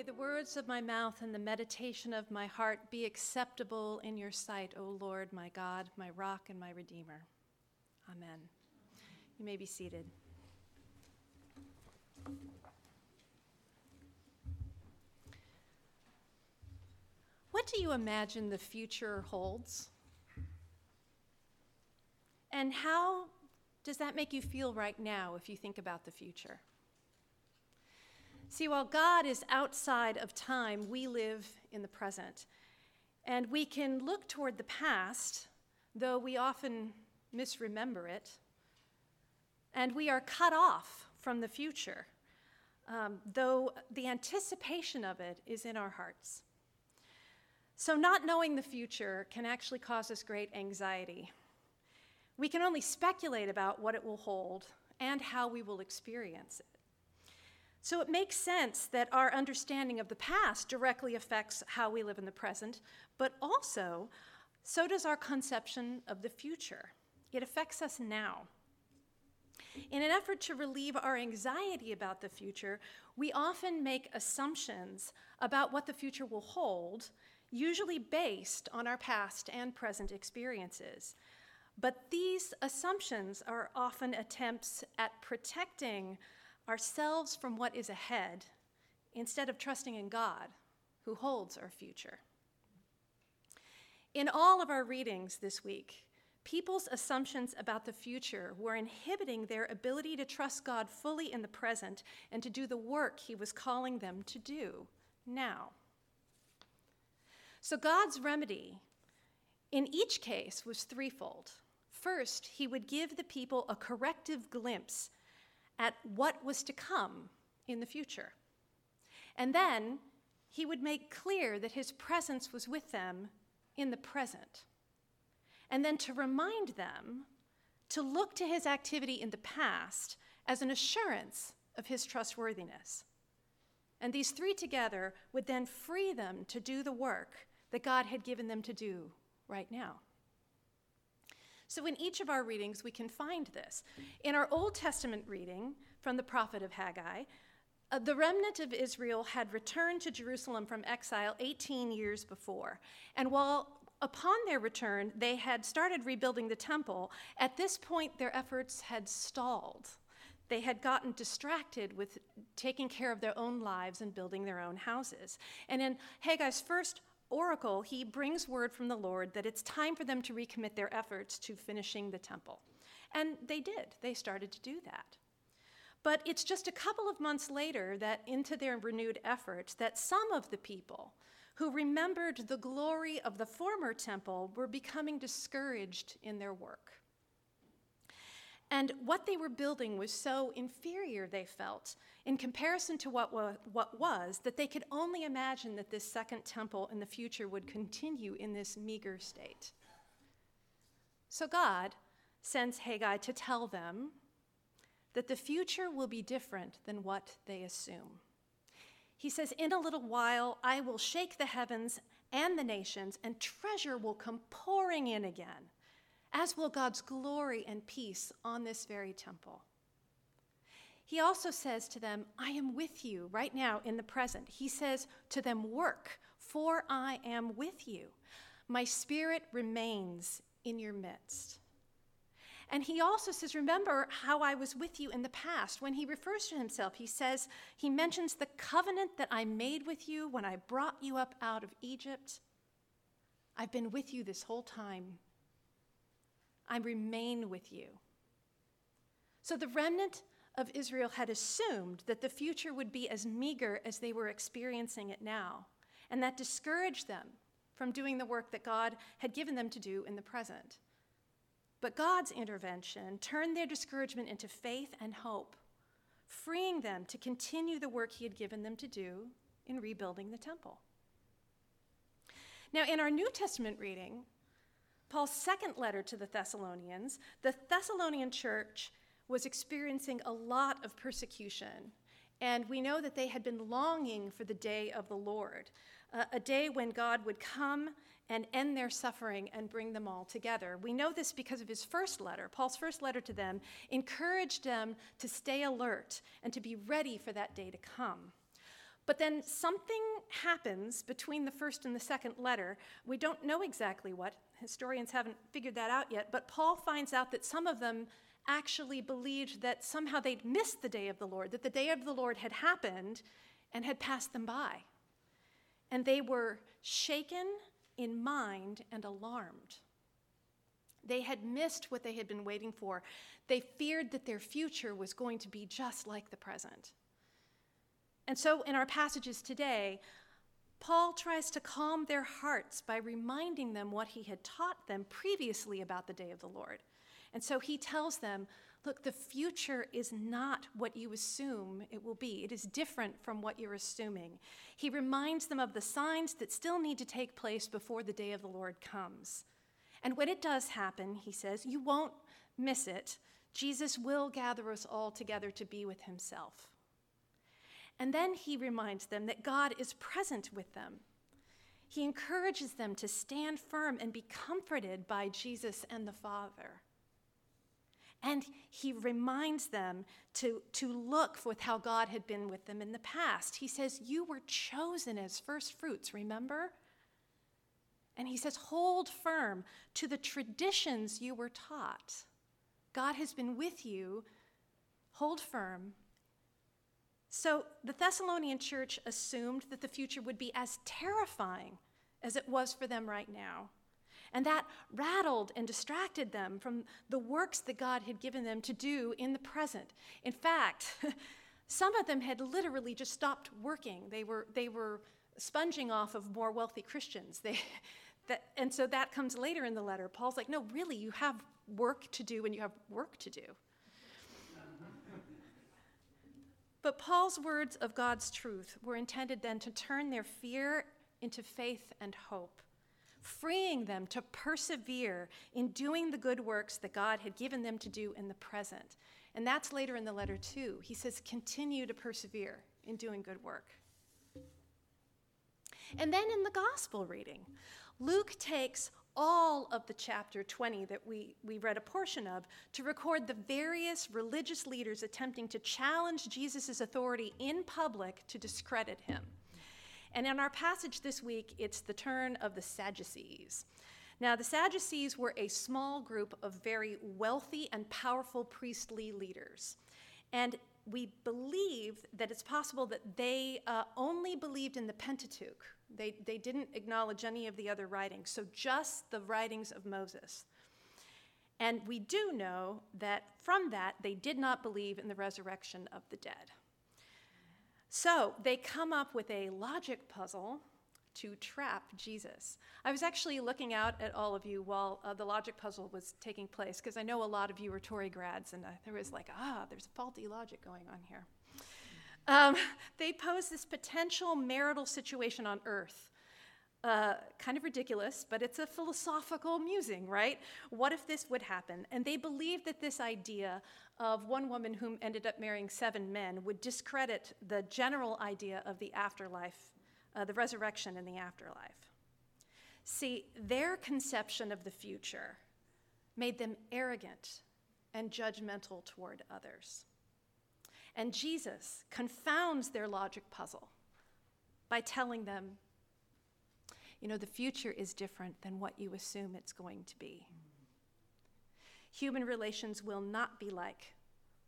May the words of my mouth and the meditation of my heart be acceptable in your sight, O Lord, my God, my rock and my redeemer. Amen. You may be seated. What do you imagine the future holds? And how does that make you feel right now if you think about the future? See, while God is outside of time, we live in the present. And we can look toward the past, though we often misremember it. And we are cut off from the future, um, though the anticipation of it is in our hearts. So, not knowing the future can actually cause us great anxiety. We can only speculate about what it will hold and how we will experience it. So it makes sense that our understanding of the past directly affects how we live in the present, but also, so does our conception of the future. It affects us now. In an effort to relieve our anxiety about the future, we often make assumptions about what the future will hold, usually based on our past and present experiences. But these assumptions are often attempts at protecting ourselves from what is ahead instead of trusting in God, who holds our future. In all of our readings this week, people's assumptions about the future were inhibiting their ability to trust God fully in the present and to do the work He was calling them to do now. So, God's remedy in each case was threefold. First, He would give the people a corrective glimpse at what was to come in the future. And then he would make clear that his presence was with them in the present. And then to remind them to look to his activity in the past as an assurance of his trustworthiness. And these three together would then free them to do the work that God had given them to do right now. So, in each of our readings, we can find this. In our Old Testament reading from the prophet of Haggai, uh, the remnant of Israel had returned to Jerusalem from exile 18 years before. And while upon their return they had started rebuilding the temple, at this point their efforts had stalled. They had gotten distracted with taking care of their own lives and building their own houses. And in Haggai's first oracle, he brings word from the Lord that it's time for them to recommit their efforts to finishing the temple. And they did. They started to do that. But it's just a couple of months later that, into their renewed efforts, that some of the people who remembered the glory of the former temple were becoming discouraged in their work. And what they were building was so inferior, they felt, in comparison to what, wa- what was, that they could only imagine that this second temple in the future would continue in this meager state. So God sends Haggai to tell them that the future will be different than what they assume. He says, In a little while, I will shake the heavens and the nations, and treasure will come pouring in again as will God's glory and peace on this very temple. He also says to them, I am with you right now in the present. He says to them, Work, for I am with you. My spirit remains in your midst. And he also says, Remember how I was with you in the past. When he refers to himself, he says, He mentions the covenant that I made with you when I brought you up out of Egypt. I've been with you this whole time I remain with you. So the remnant of Israel had assumed that the future would be as meager as they were experiencing it now, and that discouraged them from doing the work that God had given them to do in the present. But God's intervention turned their discouragement into faith and hope, freeing them to continue the work He had given them to do in rebuilding the temple. Now, in our New Testament reading, Paul's second letter to the Thessalonians, the Thessalonian church was experiencing a lot of persecution. And we know that they had been longing for the day of the Lord, a day when God would come and end their suffering and bring them all together. We know this because of his first letter. Paul's first letter to them encouraged them to stay alert and to be ready for that day to come. But then something happens between the first and the second letter. We don't know exactly what. Historians haven't figured that out yet. But Paul finds out that some of them actually believed that somehow they'd missed the day of the Lord, that the day of the Lord had happened and had passed them by. And they were shaken in mind and alarmed. They had missed what they had been waiting for. They feared that their future was going to be just like the present. And so, in our passages today, Paul tries to calm their hearts by reminding them what he had taught them previously about the day of the Lord. And so he tells them, look, the future is not what you assume it will be. It is different from what you're assuming. He reminds them of the signs that still need to take place before the day of the Lord comes. And when it does happen, he says, you won't miss it. Jesus will gather us all together to be with himself. And then he reminds them that God is present with them. He encourages them to stand firm and be comforted by Jesus and the Father. And he reminds them to, to look with how God had been with them in the past. He says, You were chosen as first fruits, remember? And he says, Hold firm to the traditions you were taught. God has been with you. Hold firm so the Thessalonian church assumed that the future would be as terrifying as it was for them right now. And that rattled and distracted them from the works that God had given them to do in the present. In fact, some of them had literally just stopped working. They were, they were sponging off of more wealthy Christians. They, that, and so that comes later in the letter. Paul's like, no, really, you have work to do and you have work to do. But Paul's words of God's truth were intended then to turn their fear into faith and hope, freeing them to persevere in doing the good works that God had given them to do in the present. And that's later in the letter, too. He says, continue to persevere in doing good work. And then in the gospel reading, Luke takes all of the chapter 20 that we, we read a portion of to record the various religious leaders attempting to challenge Jesus' authority in public to discredit him. And in our passage this week, it's the turn of the Sadducees. Now, the Sadducees were a small group of very wealthy and powerful priestly leaders. And we believe that it's possible that they uh, only believed in the Pentateuch. They, they didn't acknowledge any of the other writings, so just the writings of Moses. And we do know that from that, they did not believe in the resurrection of the dead. So they come up with a logic puzzle to trap Jesus. I was actually looking out at all of you while uh, the logic puzzle was taking place because I know a lot of you were Torrey grads, and uh, there was like, ah, there's faulty logic going on here. Um, they pose this potential marital situation on earth. Uh, kind of ridiculous, but it's a philosophical musing, right? What if this would happen? And they believe that this idea of one woman whom ended up marrying seven men would discredit the general idea of the afterlife uh, the resurrection and the afterlife. See, their conception of the future made them arrogant and judgmental toward others. And Jesus confounds their logic puzzle by telling them, you know, the future is different than what you assume it's going to be. Human relations will not be like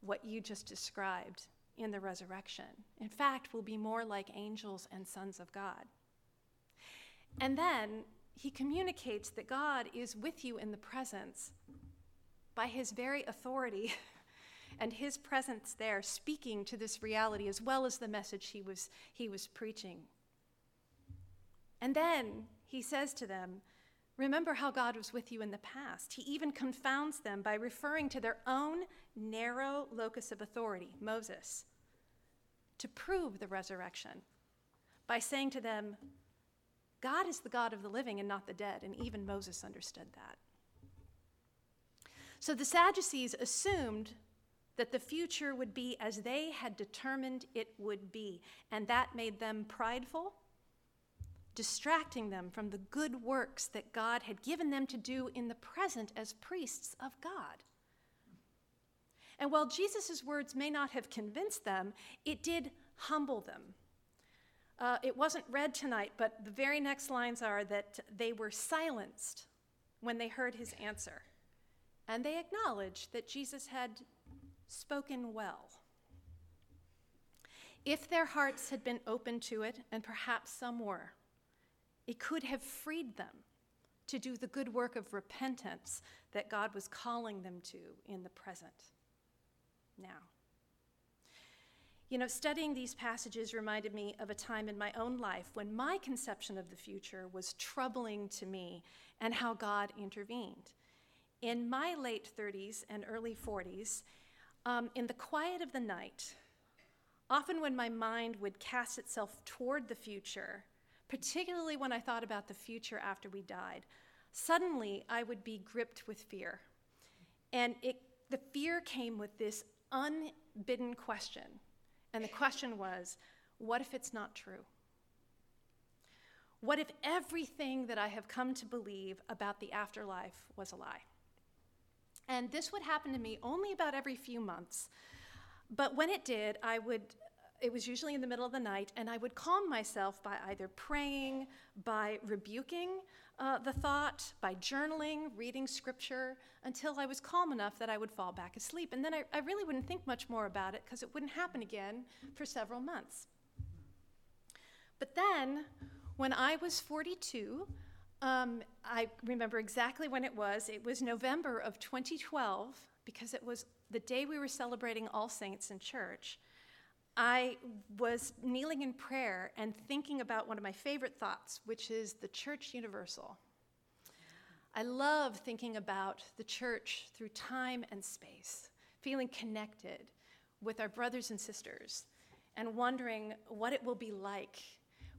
what you just described in the resurrection. In fact, will be more like angels and sons of God. And then he communicates that God is with you in the presence by his very authority and his presence there speaking to this reality as well as the message he was, he was preaching. And then he says to them, Remember how God was with you in the past. He even confounds them by referring to their own narrow locus of authority, Moses, to prove the resurrection by saying to them, God is the God of the living and not the dead, and even Moses understood that. So the Sadducees assumed that the future would be as they had determined it would be, and that made them prideful distracting them from the good works that God had given them to do in the present as priests of God. And while Jesus' words may not have convinced them, it did humble them. uh, it wasn't read tonight, but the very next lines are that they were silenced when they heard his answer. And they acknowledged that Jesus had spoken well. If their hearts had been open to it, and perhaps some were, it could have freed them to do the good work of repentance that God was calling them to in the present. Now, you know, studying these passages reminded me of a time in my own life when my conception of the future was troubling to me and how God intervened. In my late 30s and early 40s, um, in the quiet of the night, often when my mind would cast itself toward the future, particularly when I thought about the future after we died, suddenly I would be gripped with fear. And it, the fear came with this unbidden question and the question was what if it's not true? What if everything that I have come to believe about the afterlife was a lie? And this would happen to me only about every few months. But when it did, I would it was usually in the middle of the night, and I would calm myself by either praying, by rebuking uh, the thought, by journaling, reading scripture, until I was calm enough that I would fall back asleep. And then I, I really wouldn't think much more about it because it wouldn't happen again for several months. But then, when I was 42, um, I remember exactly when it was. It was November of 2012 because it was the day we were celebrating All Saints in church. I was kneeling in prayer and thinking about one of my favorite thoughts, which is the church universal. I love thinking about the church through time and space, feeling connected with our brothers and sisters, and wondering what it will be like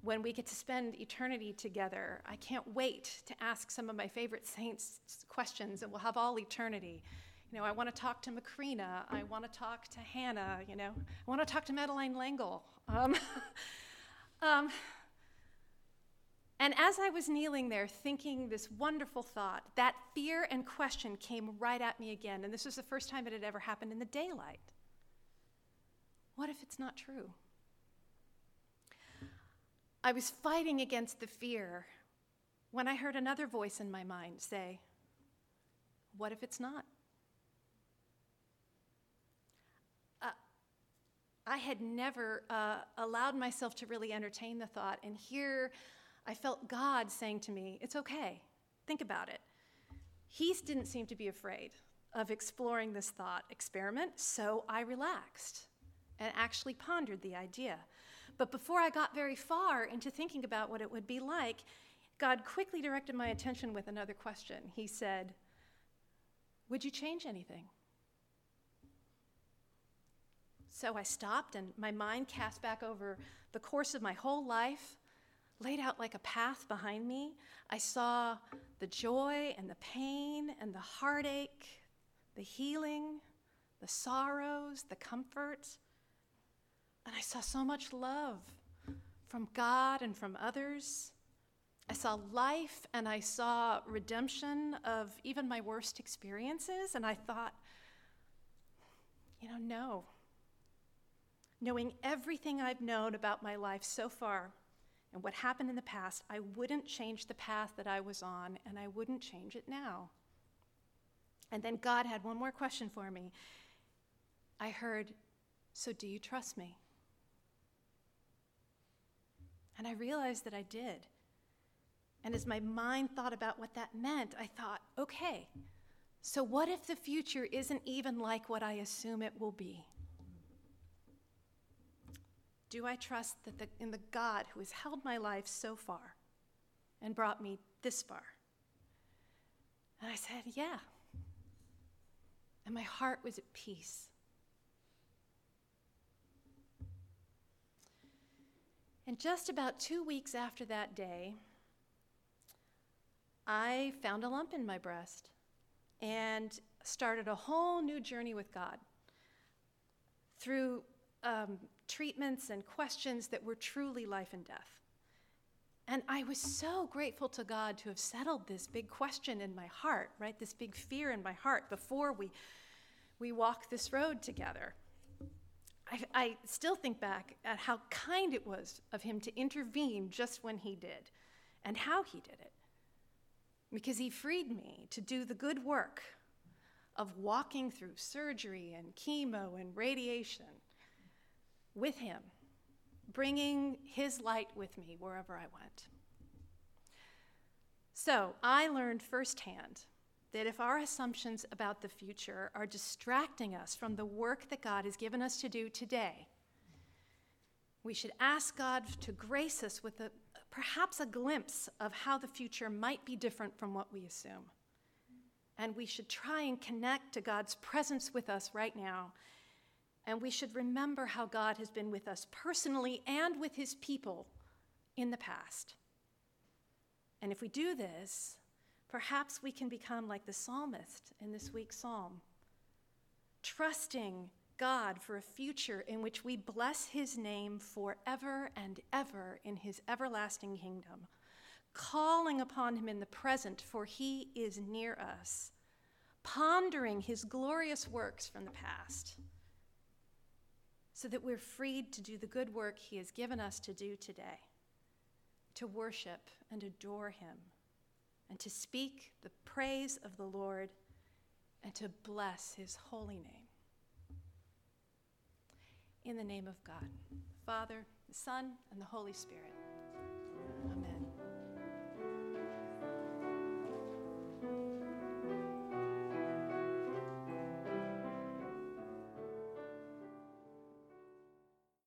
when we get to spend eternity together. I can't wait to ask some of my favorite saints questions, and we'll have all eternity you know, I want to talk to Macrina. I want to talk to Hannah. You know, I want to talk to Madeleine L'Engle. Um, um, and as I was kneeling there thinking this wonderful thought, that fear and question came right at me again. And this was the first time it had ever happened in the daylight. What if it's not true? I was fighting against the fear when I heard another voice in my mind say, What if it's not? I had never uh, allowed myself to really entertain the thought. And here I felt God saying to me, It's okay. Think about it. He didn't seem to be afraid of exploring this thought experiment, so I relaxed and actually pondered the idea. But before I got very far into thinking about what it would be like, God quickly directed my attention with another question. He said, Would you change anything? So I stopped and my mind cast back over the course of my whole life, laid out like a path behind me. I saw the joy and the pain and the heartache, the healing, the sorrows, the comfort. And I saw so much love from God and from others. I saw life and I saw redemption of even my worst experiences. And I thought, you know, no, knowing everything I've known about my life so far and what happened in the past, I wouldn't change the path that I was on, and I wouldn't change it now. And then God had one more question for me. I heard, So do you trust me? And I realized that I did. And as my mind thought about what that meant, I thought, okay, so what if the future isn't even like what I assume it will be? Do I trust that the, in the God who has held my life so far and brought me this far? And I said, Yeah. And my heart was at peace. And just about two weeks after that day, I found a lump in my breast and started a whole new journey with God through um, treatments and questions that were truly life and death. And I was so grateful to God to have settled this big question in my heart, right? This big fear in my heart before we, we walk this road together. I, I still think back at how kind it was of him to intervene just when he did and how he did it. Because he freed me to do the good work of walking through surgery and chemo and radiation with him, bringing his light with me wherever I went. So I learned firsthand that if our assumptions about the future are distracting us from the work that God has given us to do today, we should ask God to grace us with a, perhaps a glimpse of how the future might be different from what we assume. And we should try and connect to God's presence with us right now. And we should remember how God has been with us personally and with his people in the past. And if we do this, perhaps we can become like the psalmist in this week's psalm, trusting God for a future in which we bless his name forever and ever in his everlasting kingdom, calling upon him in the present, for he is near us, pondering his glorious works from the past, so that we're freed to do the good work he has given us to do today to worship and adore him, and to speak the praise of the Lord, and to bless his holy name. In the name of God, Father, the Son, and the Holy Spirit. Amen.